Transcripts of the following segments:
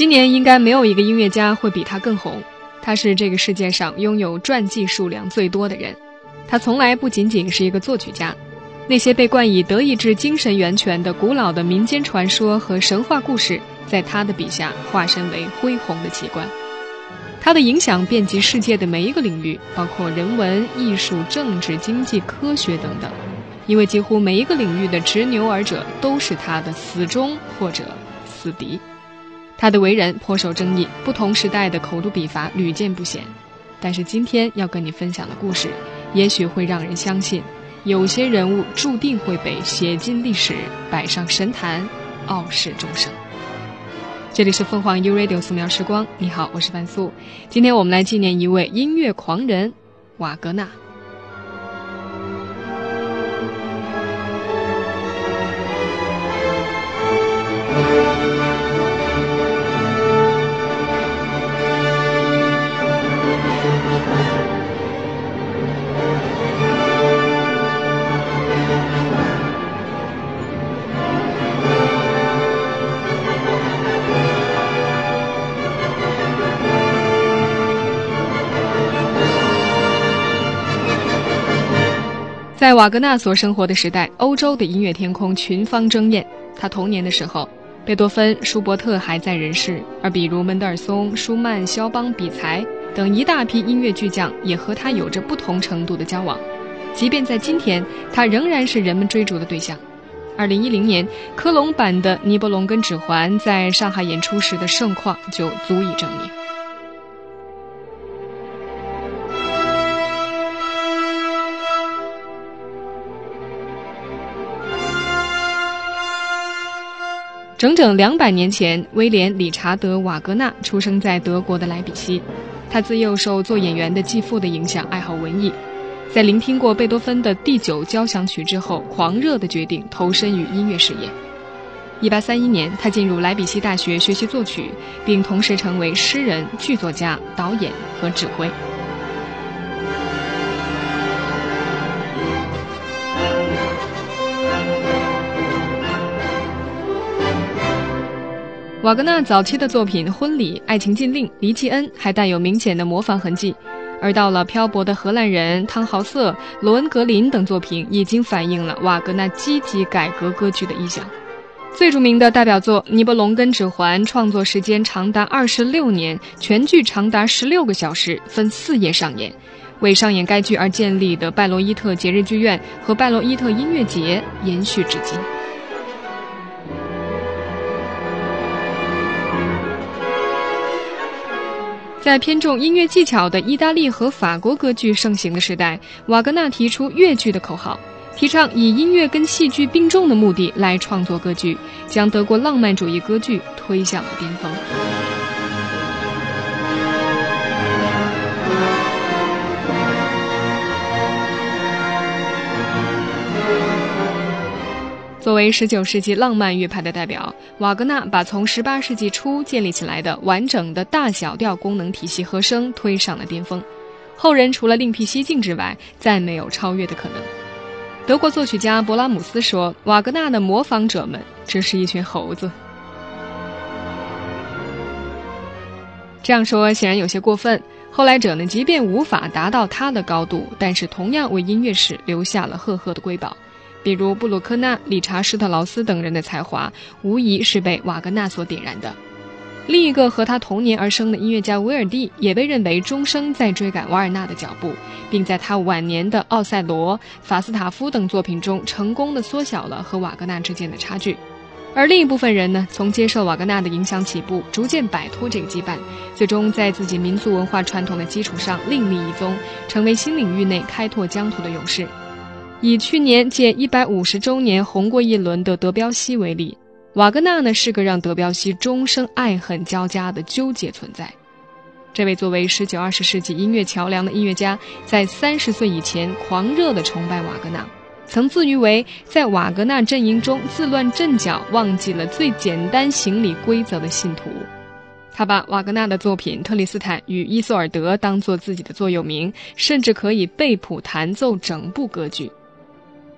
今年应该没有一个音乐家会比他更红。他是这个世界上拥有传记数量最多的人。他从来不仅仅是一个作曲家，那些被冠以德意志精神源泉的古老的民间传说和神话故事，在他的笔下化身为恢宏的奇观。他的影响遍及世界的每一个领域，包括人文、艺术、政治、经济、科学等等。因为几乎每一个领域的执牛耳者都是他的死忠或者死敌。他的为人颇受争议，不同时代的口诛笔伐屡见不鲜。但是今天要跟你分享的故事，也许会让人相信，有些人物注定会被写进历史，摆上神坛，傲视众生。这里是凤凰 U Radio 素描时光，你好，我是范素。今天我们来纪念一位音乐狂人——瓦格纳。在瓦格纳所生活的时代，欧洲的音乐天空群芳争艳。他童年的时候，贝多芬、舒伯特还在人世，而比如门德尔松、舒曼、肖邦、比才等一大批音乐巨匠也和他有着不同程度的交往。即便在今天，他仍然是人们追逐的对象。二零一零年，科隆版的《尼伯龙根指环》在上海演出时的盛况就足以证明。整整两百年前，威廉·理查德·瓦格纳出生在德国的莱比锡。他自幼受做演员的继父的影响，爱好文艺。在聆听过贝多芬的第九交响曲之后，狂热地决定投身于音乐事业。1831年，他进入莱比锡大学学习作曲，并同时成为诗人、剧作家、导演和指挥。瓦格纳早期的作品《婚礼》《爱情禁令》《黎契恩》还带有明显的模仿痕迹，而到了《漂泊的荷兰人》《汤豪瑟》《罗恩格林》等作品，已经反映了瓦格纳积极改革歌剧的意向。最著名的代表作《尼伯龙根指环》创作时间长达二十六年，全剧长达十六个小时，分四夜上演。为上演该剧而建立的拜罗伊特节日剧院和拜罗伊特音乐节延续至今。在偏重音乐技巧的意大利和法国歌剧盛行的时代，瓦格纳提出越剧的口号，提倡以音乐跟戏剧并重的目的来创作歌剧，将德国浪漫主义歌剧推向了巅峰。为19世纪浪漫乐派的代表，瓦格纳把从18世纪初建立起来的完整的大小调功能体系和声推上了巅峰。后人除了另辟蹊径之外，再没有超越的可能。德国作曲家勃拉姆斯说：“瓦格纳的模仿者们只是一群猴子。”这样说显然有些过分。后来者呢，即便无法达到他的高度，但是同样为音乐史留下了赫赫的瑰宝。比如布鲁克纳、理查施特劳斯等人的才华，无疑是被瓦格纳所点燃的。另一个和他同年而生的音乐家威尔蒂，也被认为终生在追赶瓦尔纳的脚步，并在他晚年的《奥赛罗》《法斯塔夫》等作品中，成功的缩小了和瓦格纳之间的差距。而另一部分人呢，从接受瓦格纳的影响起步，逐渐摆脱这个羁绊，最终在自己民族文化传统的基础上另立一宗，成为新领域内开拓疆土的勇士。以去年建一百五十周年红过一轮的德彪西为例，瓦格纳呢是个让德彪西终生爱恨交加的纠结存在。这位作为十九二十世纪音乐桥梁的音乐家，在三十岁以前狂热地崇拜瓦格纳，曾自喻为在瓦格纳阵营中自乱阵脚、忘记了最简单行礼规则的信徒。他把瓦格纳的作品《特里斯坦与伊索尔德》当做自己的座右铭，甚至可以背谱弹奏整部歌剧。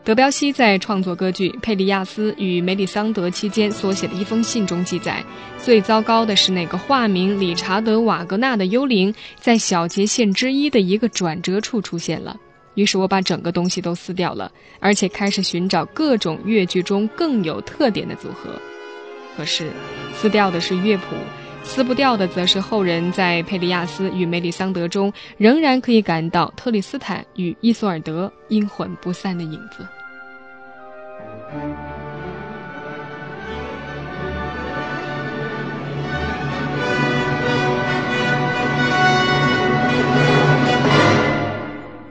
德彪西在创作歌剧《佩利亚斯与梅里桑德》期间所写的一封信中记载：最糟糕的是那个化名理查德·瓦格纳的幽灵在小节线之一的一个转折处出现了。于是我把整个东西都撕掉了，而且开始寻找各种乐剧中更有特点的组合。可是，撕掉的是乐谱。撕不掉的，则是后人在佩利亚斯与梅里桑德中仍然可以感到特里斯坦与伊索尔德阴魂不散的影子。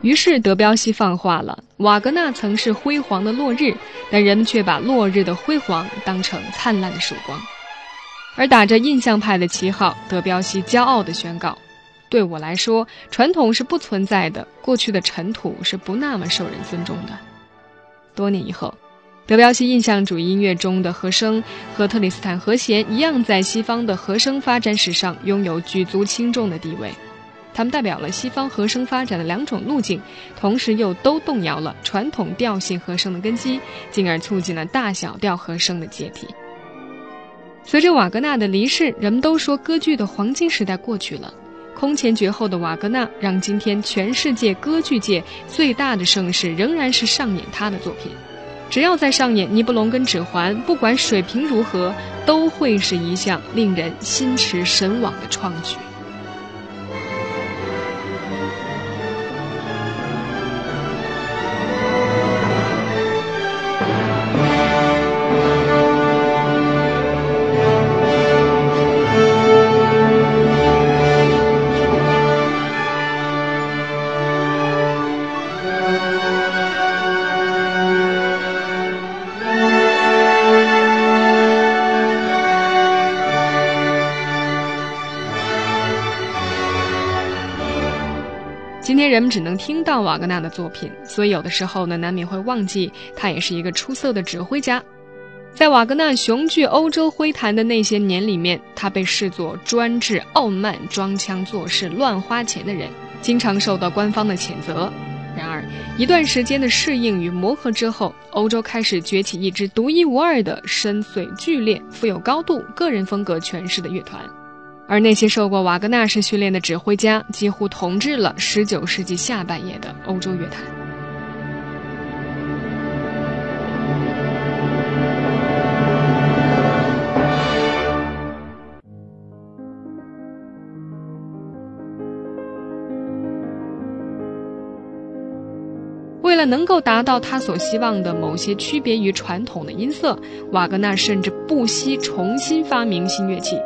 于是德彪西放话了：瓦格纳曾是辉煌的落日，但人们却把落日的辉煌当成灿烂的曙光。而打着印象派的旗号，德彪西骄傲地宣告：“对我来说，传统是不存在的，过去的尘土是不那么受人尊重的。”多年以后，德彪西印象主义音乐中的和声和特里斯坦和弦一样，在西方的和声发展史上拥有举足轻重的地位。他们代表了西方和声发展的两种路径，同时又都动摇了传统调性和声的根基，进而促进了大小调和声的解体。随着瓦格纳的离世，人们都说歌剧的黄金时代过去了。空前绝后的瓦格纳，让今天全世界歌剧界最大的盛事仍然是上演他的作品。只要在上演《尼布龙根指环》，不管水平如何，都会是一项令人心驰神往的创举。只能听到瓦格纳的作品，所以有的时候呢，难免会忘记他也是一个出色的指挥家。在瓦格纳雄踞欧洲徽坛的那些年里面，他被视作专制、傲慢、装腔作势、乱花钱的人，经常受到官方的谴责。然而，一段时间的适应与磨合之后，欧洲开始崛起一支独一无二的、深邃、剧烈、富有高度个人风格诠释的乐团。而那些受过瓦格纳式训练的指挥家，几乎统治了19世纪下半叶的欧洲乐坛。为了能够达到他所希望的某些区别于传统的音色，瓦格纳甚至不惜重新发明新乐器。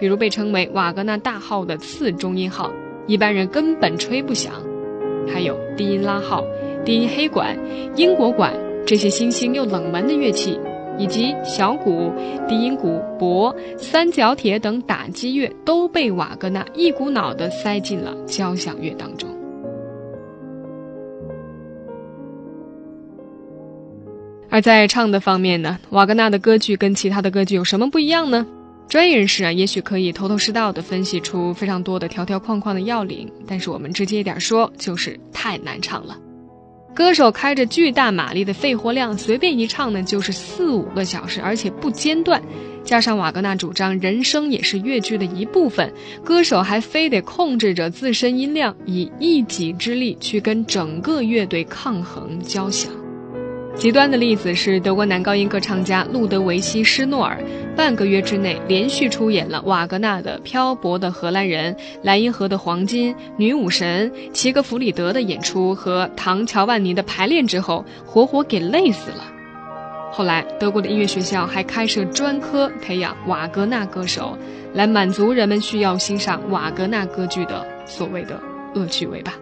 比如被称为瓦格纳大号的次中音号，一般人根本吹不响；还有低音拉号、低音黑管、英国管这些新兴又冷门的乐器，以及小鼓、低音鼓、钹、三角铁等打击乐，都被瓦格纳一股脑地塞进了交响乐当中。而在唱的方面呢，瓦格纳的歌剧跟其他的歌剧有什么不一样呢？专业人士啊，也许可以头头是道地分析出非常多的条条框框的要领，但是我们直接一点说，就是太难唱了。歌手开着巨大马力的肺活量，随便一唱呢，就是四五个小时，而且不间断。加上瓦格纳主张人声也是乐剧的一部分，歌手还非得控制着自身音量，以一己之力去跟整个乐队抗衡交响。极端的例子是德国男高音歌唱家路德维希·施诺尔，半个月之内连续出演了瓦格纳的《漂泊的荷兰人》、《莱茵河的黄金》、《女武神》、齐格弗里德的演出和唐乔万尼的排练之后，活活给累死了。后来，德国的音乐学校还开设专科培养瓦格纳歌手，来满足人们需要欣赏瓦格纳歌剧的所谓的恶趣味吧。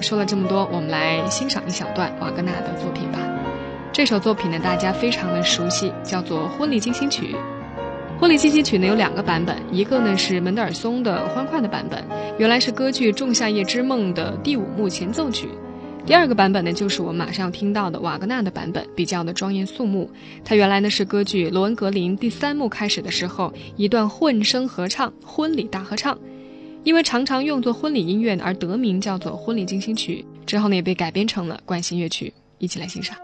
说了这么多，我们来欣赏一小段瓦格纳的作品吧。这首作品呢，大家非常的熟悉，叫做《婚礼进行曲》。《婚礼进行曲》呢有两个版本，一个呢是门德尔松的欢快的版本，原来是歌剧《仲夏夜之梦》的第五幕前奏曲；第二个版本呢就是我们马上要听到的瓦格纳的版本，比较的庄严肃穆。它原来呢是歌剧《罗恩格林》第三幕开始的时候一段混声合唱，婚礼大合唱，因为常常用作婚礼音乐而得名，叫做《婚礼进行曲》。之后呢也被改编成了管弦乐曲，一起来欣赏。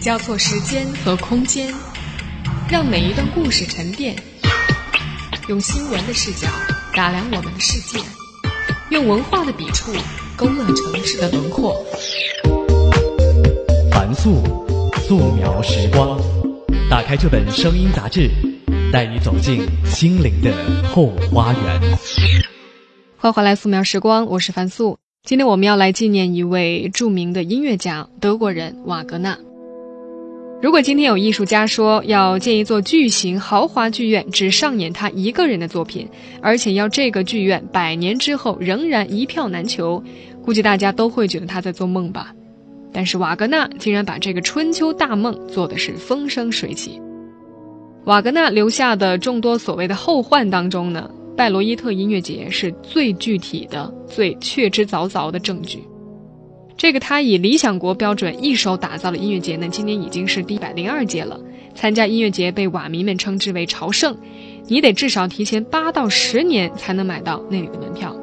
交错时间和空间，让每一段故事沉淀。用新闻的视角打量我们的世界，用文化的笔触勾勒城市的轮廓。凡素，素描时光。打开这本声音杂志，带你走进心灵的后花园。欢迎回来，素描时光，我是樊素。今天我们要来纪念一位著名的音乐家，德国人瓦格纳。如果今天有艺术家说要建一座巨型豪华剧院，只上演他一个人的作品，而且要这个剧院百年之后仍然一票难求，估计大家都会觉得他在做梦吧。但是瓦格纳竟然把这个春秋大梦做的是风生水起。瓦格纳留下的众多所谓的后患当中呢，拜罗伊特音乐节是最具体的、最确知凿凿的证据。这个他以理想国标准一手打造的音乐节呢，今年已经是第一百零二届了。参加音乐节被瓦迷们称之为朝圣，你得至少提前八到十年才能买到那里的门票。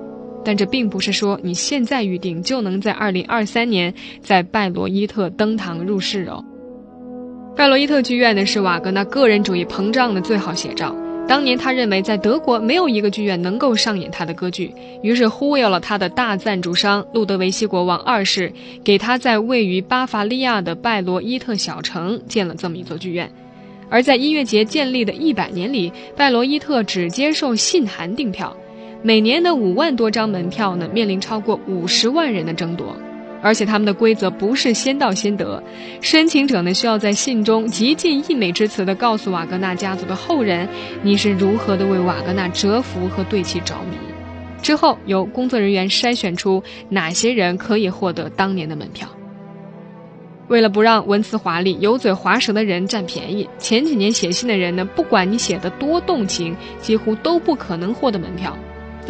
但这并不是说你现在预定就能在二零二三年在拜罗伊特登堂入室哦。拜罗伊特剧院呢是瓦格纳个人主义膨胀的最好写照。当年他认为在德国没有一个剧院能够上演他的歌剧，于是忽悠了他的大赞助商路德维希国王二世，给他在位于巴伐利亚的拜罗伊特小城建了这么一座剧院。而在音乐节建立的一百年里，拜罗伊特只接受信函订票。每年的五万多张门票呢，面临超过五十万人的争夺，而且他们的规则不是先到先得，申请者呢需要在信中极尽溢美之词地告诉瓦格纳家族的后人，你是如何的为瓦格纳折服和对其着迷，之后由工作人员筛选出哪些人可以获得当年的门票。为了不让文辞华丽、油嘴滑舌的人占便宜，前几年写信的人呢，不管你写的多动情，几乎都不可能获得门票。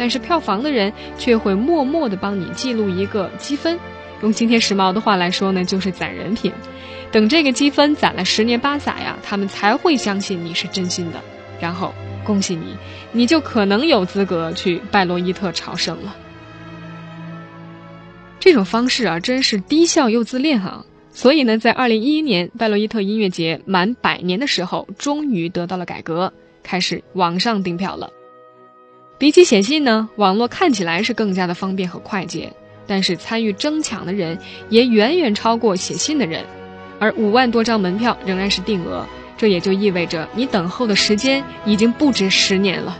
但是票房的人却会默默地帮你记录一个积分，用今天时髦的话来说呢，就是攒人品。等这个积分攒了十年八载呀，他们才会相信你是真心的。然后恭喜你，你就可能有资格去拜罗伊特朝圣了。这种方式啊，真是低效又自恋哈。所以呢，在二零一一年拜罗伊特音乐节满百年的时候，终于得到了改革，开始网上订票了。比起写信呢，网络看起来是更加的方便和快捷，但是参与争抢的人也远远超过写信的人，而五万多张门票仍然是定额，这也就意味着你等候的时间已经不止十年了。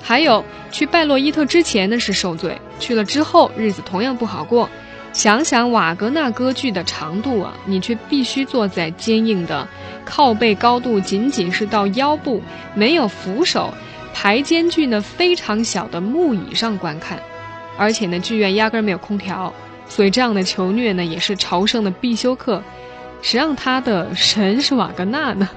还有去拜洛伊特之前呢是受罪，去了之后日子同样不好过。想想瓦格纳歌剧的长度啊，你却必须坐在坚硬的、靠背高度仅仅是到腰部、没有扶手。排间距呢非常小的木椅上观看，而且呢剧院压根没有空调，所以这样的求虐呢也是朝圣的必修课。谁让他的神是瓦格纳呢？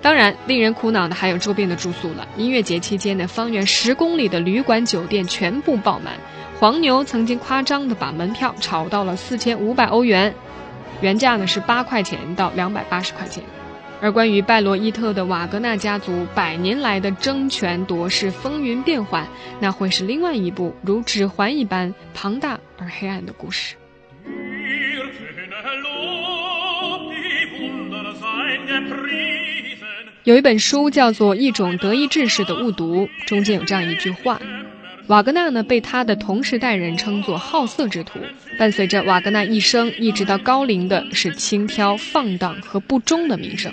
当然，令人苦恼的还有周边的住宿了。音乐节期间呢，方圆十公里的旅馆酒店全部爆满，黄牛曾经夸张的把门票炒到了四千五百欧元，原价呢是八块钱到两百八十块钱。而关于拜罗伊特的瓦格纳家族百年来的争权夺势、风云变幻，那会是另外一部如指环一般庞大而黑暗的故事。有一本书叫做《一种德意志式的误读》，中间有这样一句话：瓦格纳呢被他的同时代人称作好色之徒。伴随着瓦格纳一生一直到高龄的是轻佻、放荡和不忠的名声。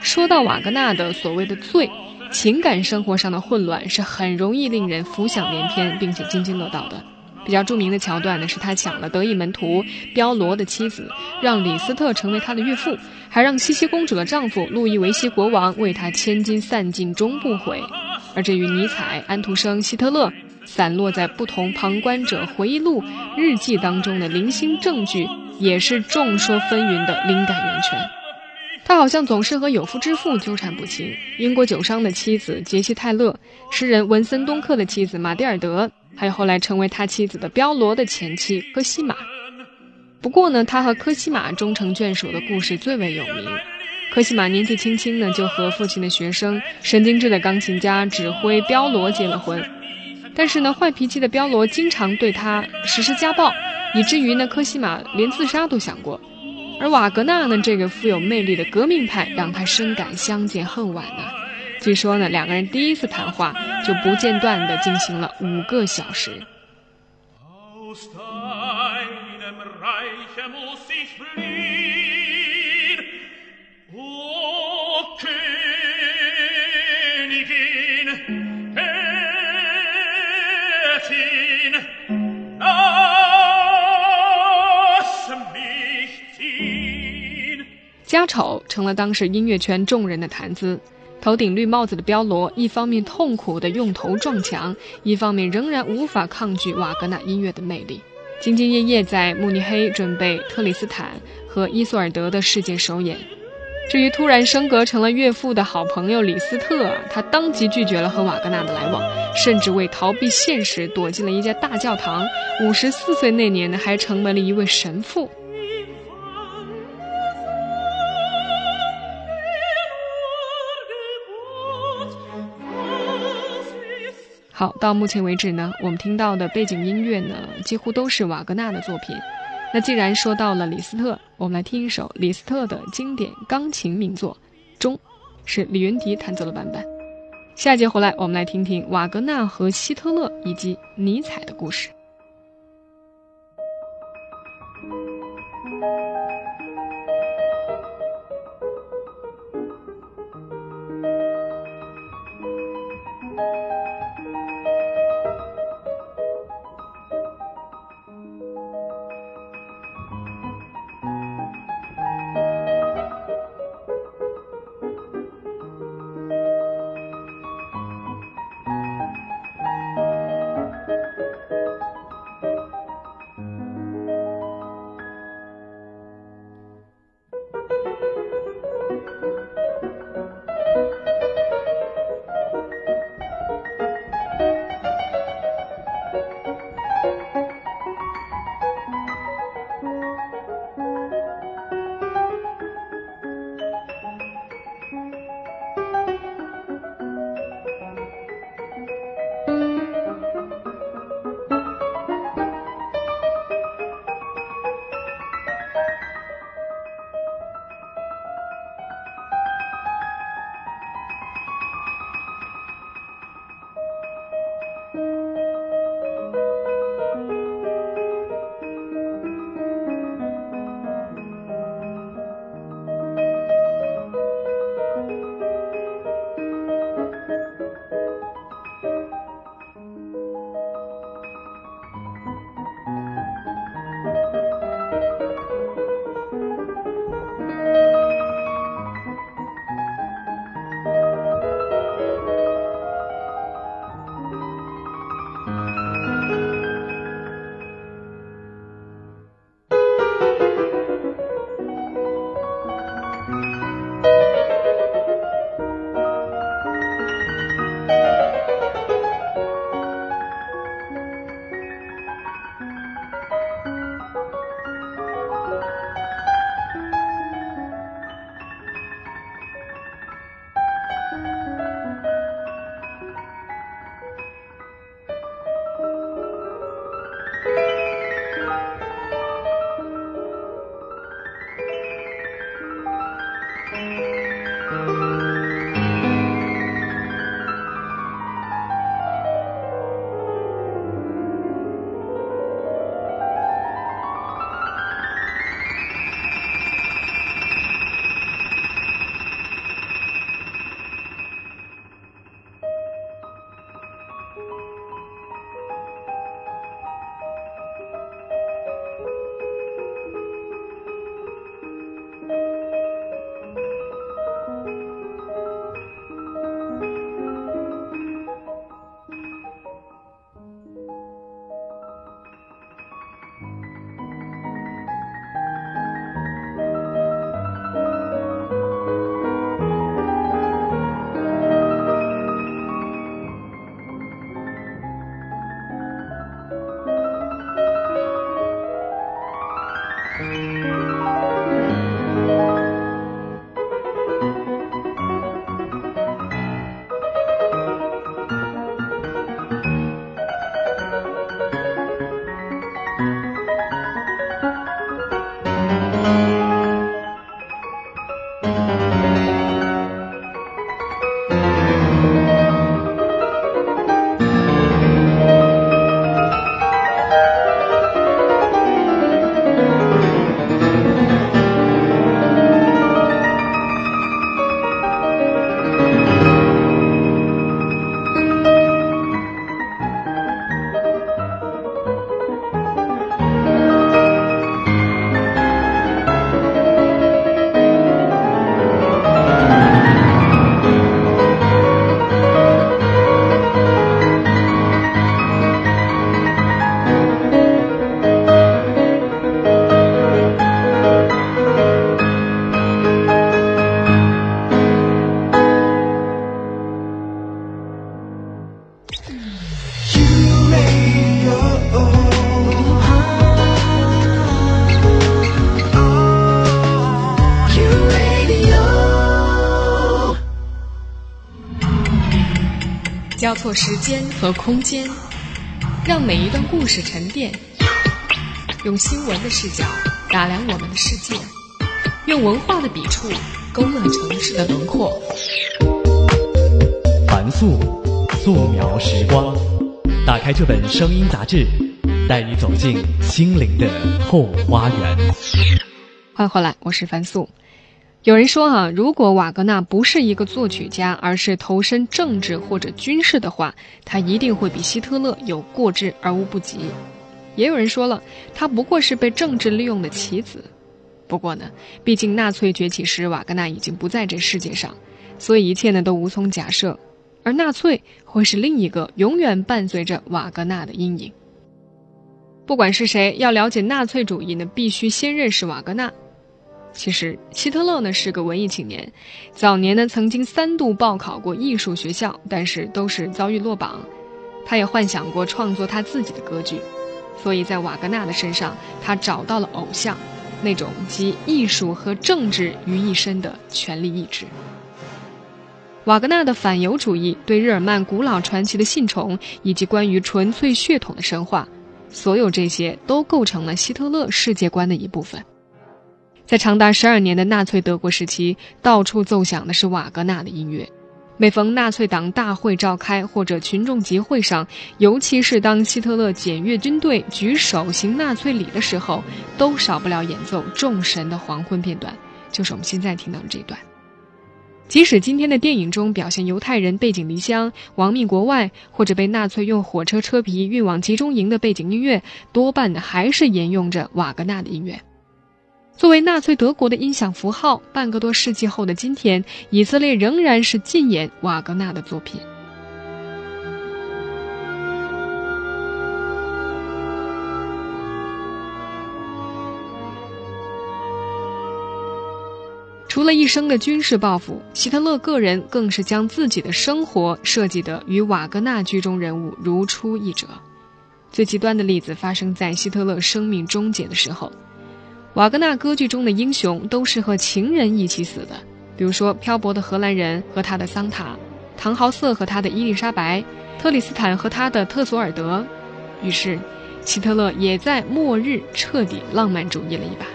说到瓦格纳的所谓的罪，情感生活上的混乱是很容易令人浮想联翩，并且津津乐道的。比较著名的桥段呢，是他抢了得意门徒彪罗的妻子，让李斯特成为他的岳父，还让茜茜公主的丈夫路易维希国王为他千金散尽终不悔。而至于尼采、安徒生、希特勒散落在不同旁观者回忆录、日记当中的零星证据，也是众说纷纭的灵感源泉。他好像总是和有夫之妇纠缠不清。英国酒商的妻子杰西·泰勒，诗人文森·东克的妻子玛蒂尔德，还有后来成为他妻子的彪罗的前妻科西玛。不过呢，他和科西玛终成眷属的故事最为有名。科西玛年纪轻轻呢，就和父亲的学生、神经质的钢琴家指挥彪罗结了婚。但是呢，坏脾气的彪罗经常对他实施家暴。以至于呢，科西玛连自杀都想过。而瓦格纳呢，这个富有魅力的革命派，让他深感相见恨晚呢。据说呢，两个人第一次谈话就不间断地进行了五个小时。家丑成了当时音乐圈众人的谈资。头顶绿帽子的彪罗，一方面痛苦地用头撞墙，一方面仍然无法抗拒瓦格纳音乐的魅力，兢兢业业在慕尼黑准备特里斯坦和伊索尔德的世界首演。至于突然升格成了岳父的好朋友李斯特，他当即拒绝了和瓦格纳的来往，甚至为逃避现实躲进了一家大教堂。五十四岁那年呢，还成为了一位神父。好，到目前为止呢，我们听到的背景音乐呢，几乎都是瓦格纳的作品。那既然说到了李斯特，我们来听一首李斯特的经典钢琴名作《钟》，是李云迪弹奏的版本。下节回来，我们来听听瓦格纳和希特勒以及尼采的故事。交错时间和空间，让每一段故事沉淀。用新闻的视角打量我们的世界，用文化的笔触勾勒城市的轮廓。凡素，素描时光。打开这本声音杂志，带你走进心灵的后花园。欢迎回来，我是凡素。有人说啊，如果瓦格纳不是一个作曲家，而是投身政治或者军事的话，他一定会比希特勒有过之而无不及。也有人说了，他不过是被政治利用的棋子。不过呢，毕竟纳粹崛起时，瓦格纳已经不在这世界上，所以一切呢都无从假设。而纳粹会是另一个永远伴随着瓦格纳的阴影。不管是谁要了解纳粹主义呢，必须先认识瓦格纳。其实希特勒呢是个文艺青年，早年呢曾经三度报考过艺术学校，但是都是遭遇落榜。他也幻想过创作他自己的歌剧，所以在瓦格纳的身上，他找到了偶像，那种集艺术和政治于一身的权力意志。瓦格纳的反犹主义、对日耳曼古老传奇的信崇，以及关于纯粹血统的神话，所有这些都构成了希特勒世界观的一部分。在长达十二年的纳粹德国时期，到处奏响的是瓦格纳的音乐。每逢纳粹党大会召开或者群众集会上，尤其是当希特勒检阅军队、举手行纳粹礼的时候，都少不了演奏众神的黄昏片段，就是我们现在听到的这段。即使今天的电影中表现犹太人背井离乡、亡命国外，或者被纳粹用火车车皮运往集中营的背景音乐，多半还是沿用着瓦格纳的音乐。作为纳粹德国的音响符号，半个多世纪后的今天，以色列仍然是禁演瓦格纳的作品。除了一生的军事抱负，希特勒个人更是将自己的生活设计得与瓦格纳剧中人物如出一辙。最极端的例子发生在希特勒生命终结的时候，瓦格纳歌剧中的英雄都是和情人一起死的，比如说漂泊的荷兰人和他的桑塔，唐豪瑟和他的伊丽莎白，特里斯坦和他的特索尔德。于是，希特勒也在末日彻底浪漫主义了一把。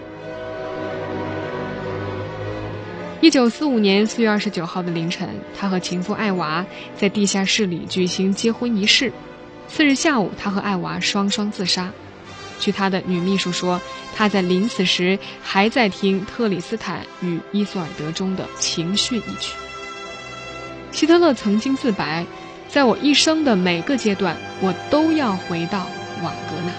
一九四五年四月二十九号的凌晨，他和情妇艾娃在地下室里举行结婚仪式。次日下午，他和艾娃双双自杀。据他的女秘书说，他在临死时还在听《特里斯坦与伊索尔德》中的情绪一曲。希特勒曾经自白：“在我一生的每个阶段，我都要回到瓦格纳。”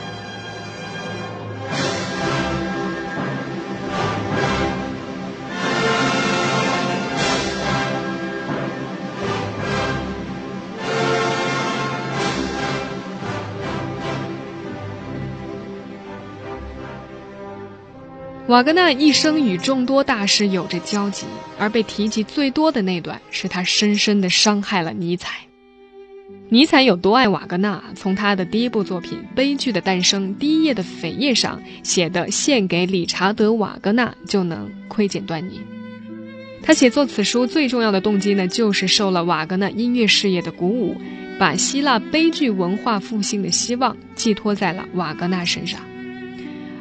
瓦格纳一生与众多大师有着交集，而被提及最多的那段是他深深地伤害了尼采。尼采有多爱瓦格纳，从他的第一部作品《悲剧的诞生》第一页的扉页上写的“献给理查德·瓦格纳”就能窥见端倪。他写作此书最重要的动机呢，就是受了瓦格纳音乐事业的鼓舞，把希腊悲剧文化复兴的希望寄托在了瓦格纳身上。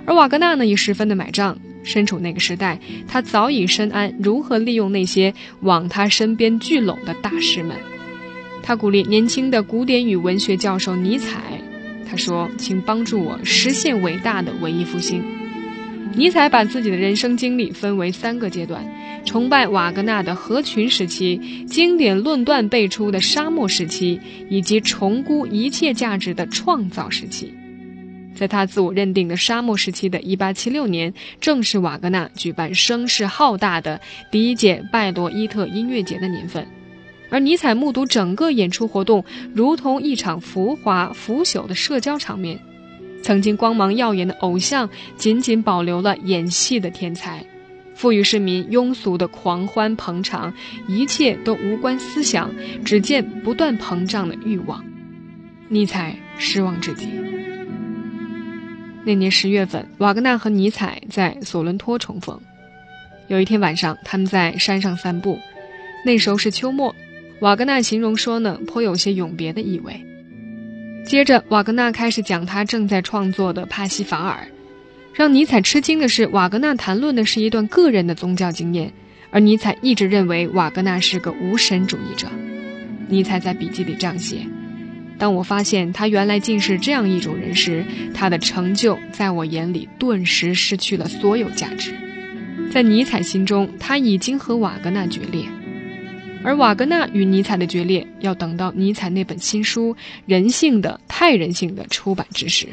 而瓦格纳呢，也十分的买账。身处那个时代，他早已深谙如何利用那些往他身边聚拢的大师们。他鼓励年轻的古典与文学教授尼采，他说：“请帮助我实现伟大的文艺复兴。”尼采把自己的人生经历分为三个阶段：崇拜瓦格纳的合群时期，经典论断辈出的沙漠时期，以及重估一切价值的创造时期。在他自我认定的沙漠时期的1876年，正是瓦格纳举办声势浩大的第一届拜罗伊特音乐节的年份，而尼采目睹整个演出活动如同一场浮华腐朽的社交场面。曾经光芒耀眼的偶像，仅仅保留了演戏的天才，赋予市民庸俗的狂欢捧场，一切都无关思想，只见不断膨胀的欲望。尼采失望至极。那年十月份，瓦格纳和尼采在索伦托重逢。有一天晚上，他们在山上散步，那时候是秋末，瓦格纳形容说呢，颇有些永别的意味。接着，瓦格纳开始讲他正在创作的《帕西法尔》。让尼采吃惊的是，瓦格纳谈论的是一段个人的宗教经验，而尼采一直认为瓦格纳是个无神主义者。尼采在笔记里这样写：“当我发现他原来竟是这样一种人时，他的成就在我眼里顿时失去了所有价值。在尼采心中，他已经和瓦格纳决裂，而瓦格纳与尼采的决裂要等到尼采那本新书《人性的太人性的》出版之时。”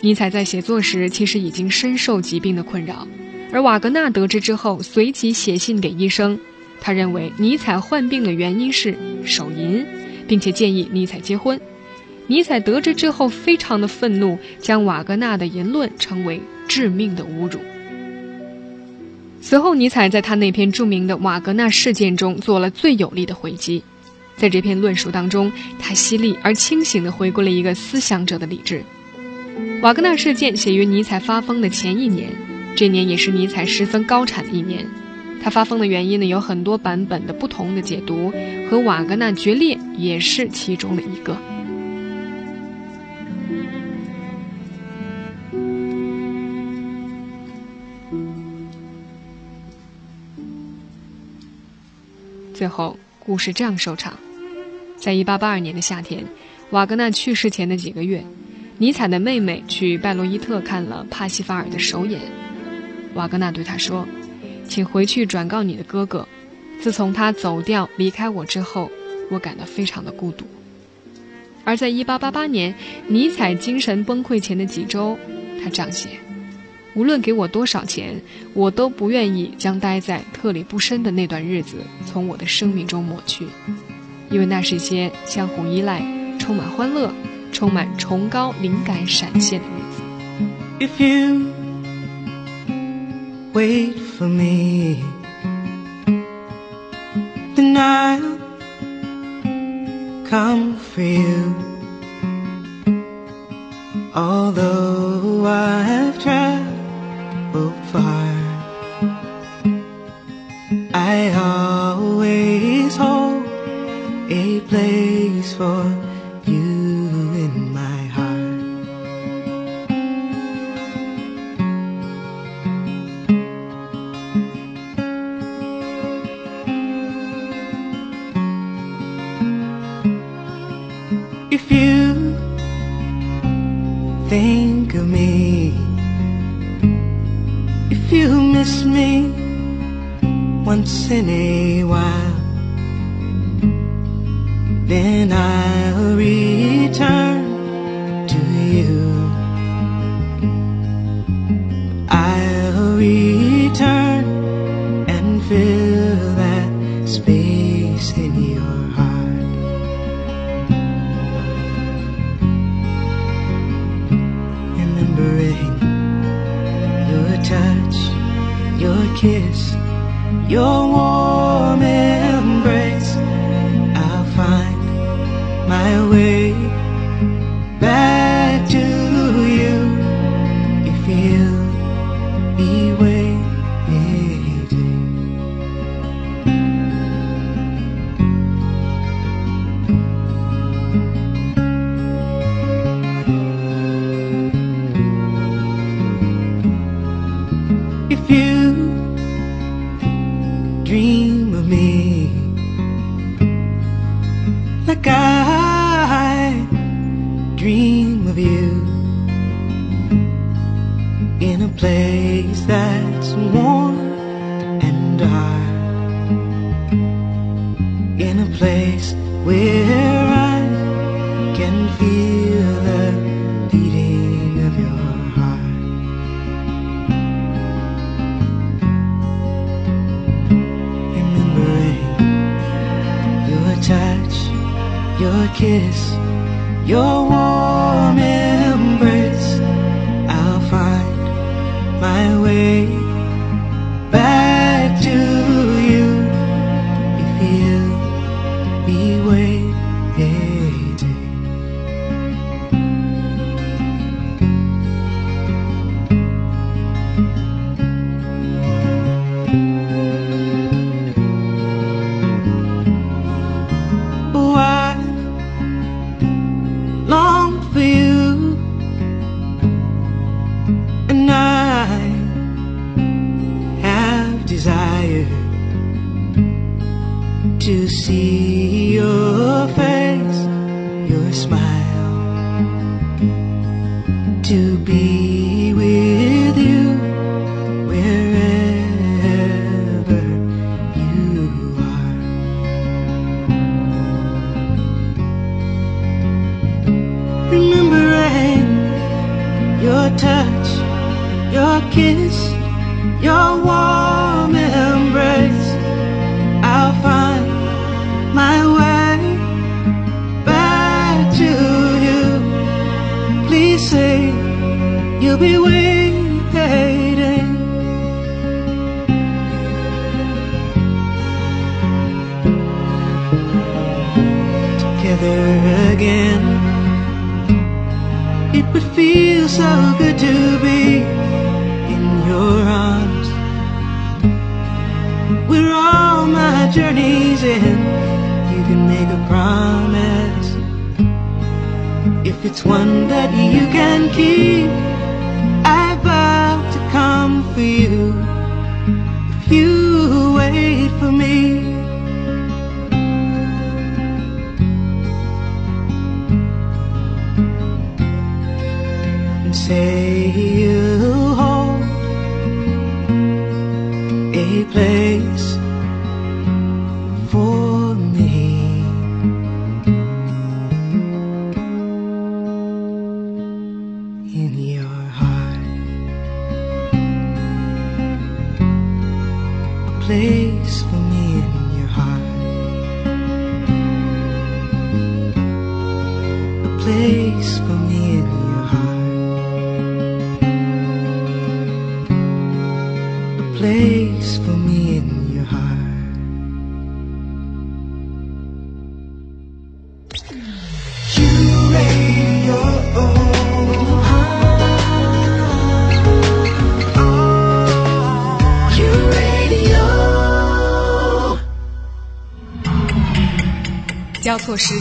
尼采在写作时其实已经深受疾病的困扰，而瓦格纳得知之后，随即写信给医生。他认为尼采患病的原因是手淫，并且建议尼采结婚。尼采得知之后非常的愤怒，将瓦格纳的言论称为致命的侮辱。随后，尼采在他那篇著名的《瓦格纳事件》中做了最有力的回击。在这篇论述当中，他犀利而清醒地回顾了一个思想者的理智。瓦格纳事件写于尼采发疯的前一年，这年也是尼采十分高产的一年。他发疯的原因呢，有很多版本的不同的解读，和瓦格纳决裂也是其中的一个。最后，故事这样收场：在一八八二年的夏天，瓦格纳去世前的几个月。尼采的妹妹去拜洛伊特看了帕西法尔的首演，瓦格纳对他说：“请回去转告你的哥哥，自从他走掉离开我之后，我感到非常的孤独。”而在1888年，尼采精神崩溃前的几周，他这样写：“无论给我多少钱，我都不愿意将待在特里布申的那段日子从我的生命中抹去，因为那是一些相互依赖、充满欢乐。”充满崇高灵感闪现的日子。If you wait for me, then I'll come for you. Although I've traveled far, I always hold a place for in a while Then I'll return to you I'll return and fill that space in your heart. Remembering your touch, your kiss, your warm embrace, I'll find my way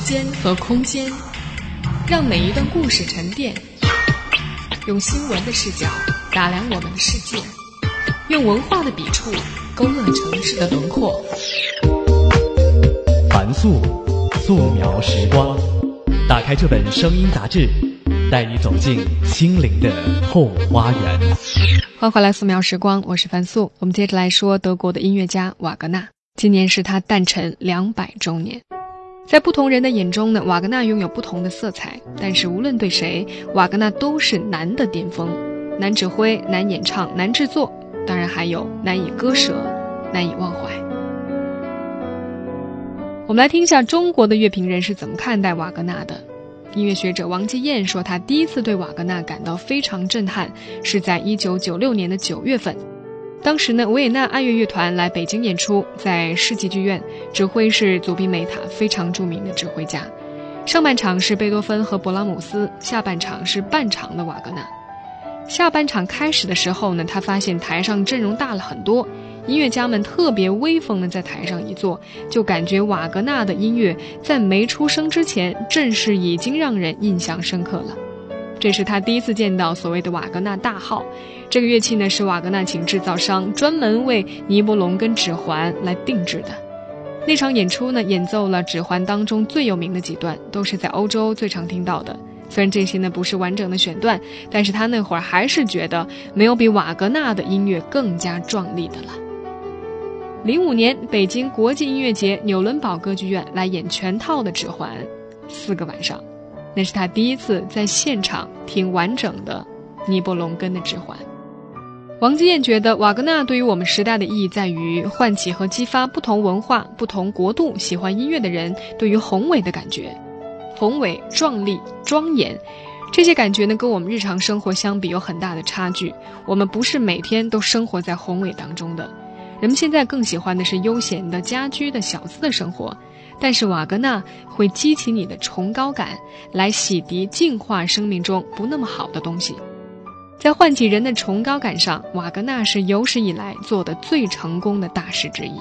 间和空间，让每一段故事沉淀。用新闻的视角打量我们的世界，用文化的笔触勾勒城市的轮廓。凡素，素描时光。打开这本声音杂志，带你走进心灵的后花园。欢迎回来，素描时光，我是樊素。我们接着来说德国的音乐家瓦格纳，今年是他诞辰两百周年。在不同人的眼中呢，瓦格纳拥有不同的色彩，但是无论对谁，瓦格纳都是难的巅峰，难指挥、难演唱、难制作，当然还有难以割舍、难以忘怀。我们来听一下中国的乐评人是怎么看待瓦格纳的。音乐学者王继燕说，他第一次对瓦格纳感到非常震撼，是在一九九六年的九月份。当时呢，维也纳爱乐乐团来北京演出，在世纪剧院，指挥是祖宾梅塔，非常著名的指挥家。上半场是贝多芬和勃拉姆斯，下半场是半场的瓦格纳。下半场开始的时候呢，他发现台上阵容大了很多，音乐家们特别威风的在台上一坐，就感觉瓦格纳的音乐在没出生之前，正是已经让人印象深刻了。这是他第一次见到所谓的瓦格纳大号，这个乐器呢是瓦格纳请制造商专门为尼伯龙跟指环来定制的。那场演出呢，演奏了指环当中最有名的几段，都是在欧洲最常听到的。虽然这些呢不是完整的选段，但是他那会儿还是觉得没有比瓦格纳的音乐更加壮丽的了。零五年，北京国际音乐节纽伦堡歌剧院来演全套的指环，四个晚上。那是他第一次在现场听完整的尼伯龙根的指环。王基燕觉得，瓦格纳对于我们时代的意义在于唤起和激发不同文化、不同国度喜欢音乐的人对于宏伟的感觉，宏伟、壮丽、庄严，这些感觉呢，跟我们日常生活相比有很大的差距。我们不是每天都生活在宏伟当中的，人们现在更喜欢的是悠闲的、家居的小资的生活。但是瓦格纳会激起你的崇高感，来洗涤、净化生命中不那么好的东西。在唤起人的崇高感上，瓦格纳是有史以来做的最成功的大师之一。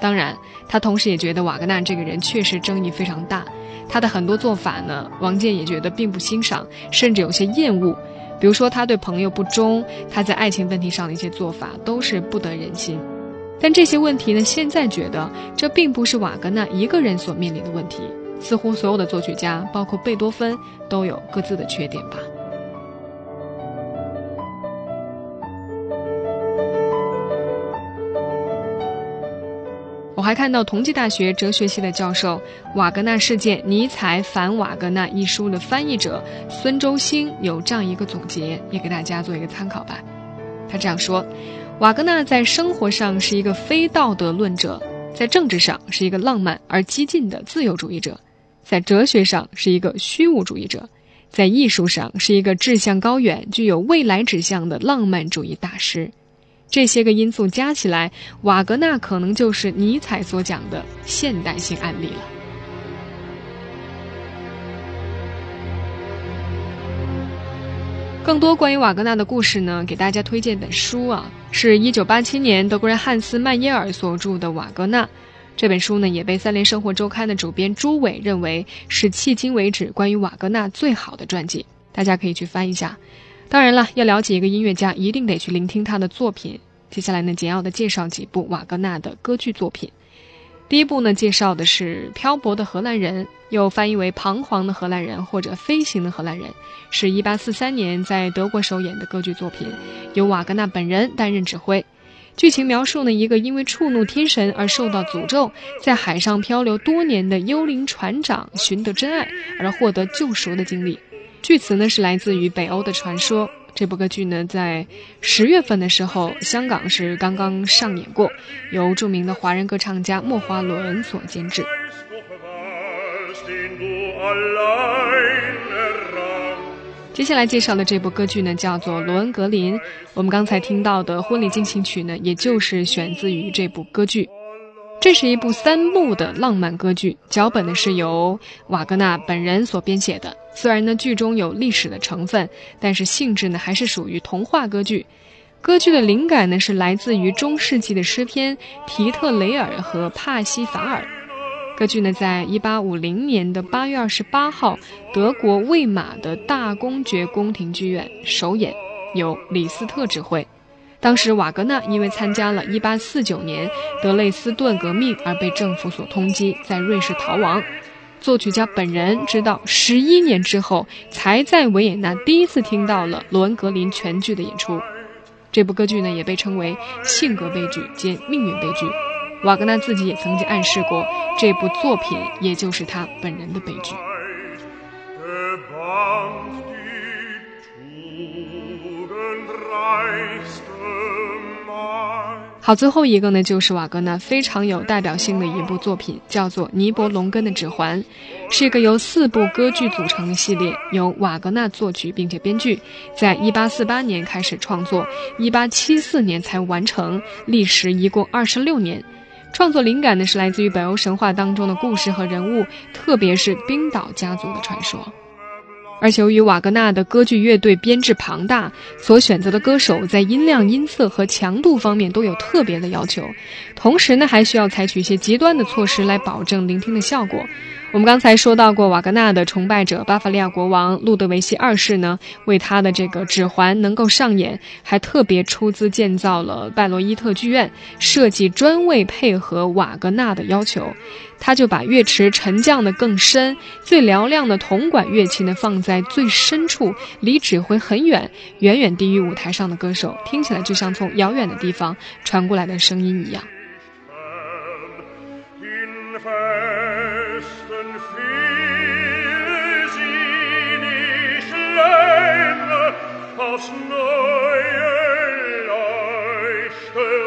当然，他同时也觉得瓦格纳这个人确实争议非常大，他的很多做法呢，王健也觉得并不欣赏，甚至有些厌恶。比如说，他对朋友不忠，他在爱情问题上的一些做法都是不得人心。但这些问题呢，现在觉得这并不是瓦格纳一个人所面临的问题，似乎所有的作曲家，包括贝多芬，都有各自的缺点吧。我还看到同济大学哲学系的教授《瓦格纳事件：尼采反瓦格纳》一书的翻译者孙周兴有这样一个总结，也给大家做一个参考吧。他这样说：瓦格纳在生活上是一个非道德论者，在政治上是一个浪漫而激进的自由主义者，在哲学上是一个虚无主义者，在艺术上是一个志向高远、具有未来指向的浪漫主义大师。这些个因素加起来，瓦格纳可能就是尼采所讲的现代性案例了。更多关于瓦格纳的故事呢，给大家推荐本书啊，是一九八七年德国人汉斯曼耶尔所著的《瓦格纳》这本书呢，也被《三联生活周刊》的主编朱伟认为是迄今为止关于瓦格纳最好的传记，大家可以去翻一下。当然了，要了解一个音乐家，一定得去聆听他的作品。接下来呢，简要的介绍几部瓦格纳的歌剧作品。第一部呢，介绍的是《漂泊的荷兰人》，又翻译为《彷徨的荷兰人》或者《飞行的荷兰人》，是一八四三年在德国首演的歌剧作品，由瓦格纳本人担任指挥。剧情描述呢，一个因为触怒天神而受到诅咒，在海上漂流多年的幽灵船长寻得真爱而获得救赎的经历。剧词呢是来自于北欧的传说。这部歌剧呢，在十月份的时候，香港是刚刚上演过，由著名的华人歌唱家莫华伦所监制。接下来介绍的这部歌剧呢，叫做《罗恩格林》。我们刚才听到的婚礼进行曲呢，也就是选自于这部歌剧。这是一部三幕的浪漫歌剧，脚本呢是由瓦格纳本人所编写的。虽然呢剧中有历史的成分，但是性质呢还是属于童话歌剧。歌剧的灵感呢是来自于中世纪的诗篇《皮特雷尔》和《帕西法尔》。歌剧呢在一八五零年的八月二十八号，德国魏玛的大公爵宫廷剧院首演，由李斯特指挥。当时，瓦格纳因为参加了一八四九年德累斯顿革命而被政府所通缉，在瑞士逃亡。作曲家本人直到十一年之后，才在维也纳第一次听到了罗恩格林全剧的演出。这部歌剧呢，也被称为性格悲剧兼命运悲剧。瓦格纳自己也曾经暗示过，这部作品也就是他本人的悲剧。好，最后一个呢，就是瓦格纳非常有代表性的一部作品，叫做《尼伯龙根的指环》，是一个由四部歌剧组成的系列，由瓦格纳作曲并且编剧，在一八四八年开始创作，一八七四年才完成，历时一共二十六年。创作灵感呢是来自于北欧神话当中的故事和人物，特别是冰岛家族的传说。而且由于瓦格纳的歌剧乐队编制庞大，所选择的歌手在音量、音色和强度方面都有特别的要求，同时呢，还需要采取一些极端的措施来保证聆听的效果。我们刚才说到过，瓦格纳的崇拜者巴伐利亚国王路德维希二世呢，为他的这个指环能够上演，还特别出资建造了拜罗伊特剧院，设计专为配合瓦格纳的要求。他就把乐池沉降的更深，最嘹亮的铜管乐器呢放在最深处，离指挥很远，远远低于舞台上的歌手，听起来就像从遥远的地方传过来的声音一样。das neue Leuchten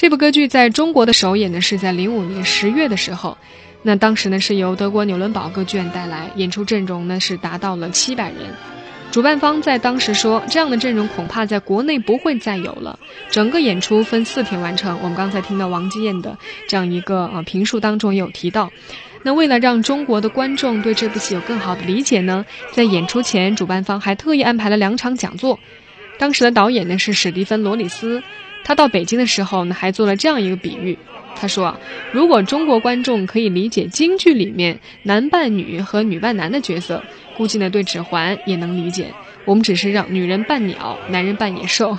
这部歌剧在中国的首演呢是在零五年十月的时候，那当时呢是由德国纽伦堡歌剧院带来，演出阵容呢是达到了七百人。主办方在当时说，这样的阵容恐怕在国内不会再有了。整个演出分四天完成。我们刚才听到王基燕的这样一个呃评述当中也有提到，那为了让中国的观众对这部戏有更好的理解呢，在演出前，主办方还特意安排了两场讲座。当时的导演呢是史蒂芬·罗里斯。他到北京的时候呢，还做了这样一个比喻。他说啊，如果中国观众可以理解京剧里面男扮女和女扮男的角色，估计呢对《指环》也能理解。我们只是让女人扮鸟，男人扮野兽。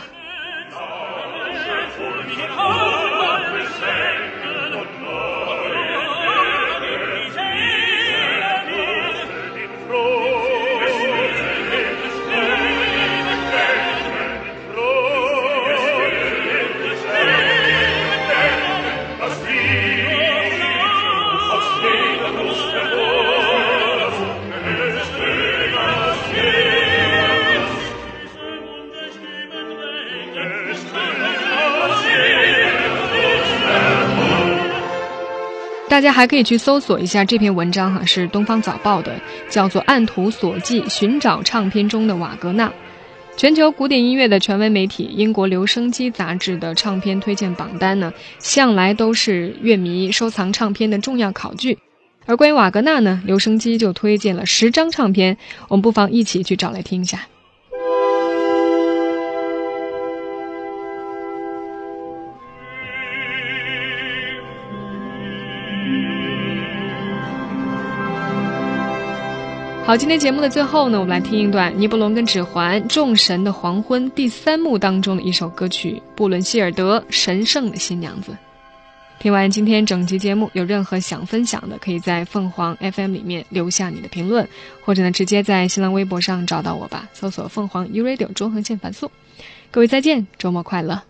大家还可以去搜索一下这篇文章哈，是《东方早报》的，叫做《按图索骥：寻找唱片中的瓦格纳》。全球古典音乐的权威媒体英国留声机杂志的唱片推荐榜单呢，向来都是乐迷收藏唱片的重要考据。而关于瓦格纳呢，留声机就推荐了十张唱片，我们不妨一起去找来听一下。好，今天节目的最后呢，我们来听一段《尼伯龙跟指环：众神的黄昏》第三幕当中的一首歌曲——布伦希尔德《神圣的新娘子》。听完今天整集节目，有任何想分享的，可以在凤凰 FM 里面留下你的评论，或者呢，直接在新浪微博上找到我吧，搜索“凤凰 U Radio” 中横线反诉。各位再见，周末快乐。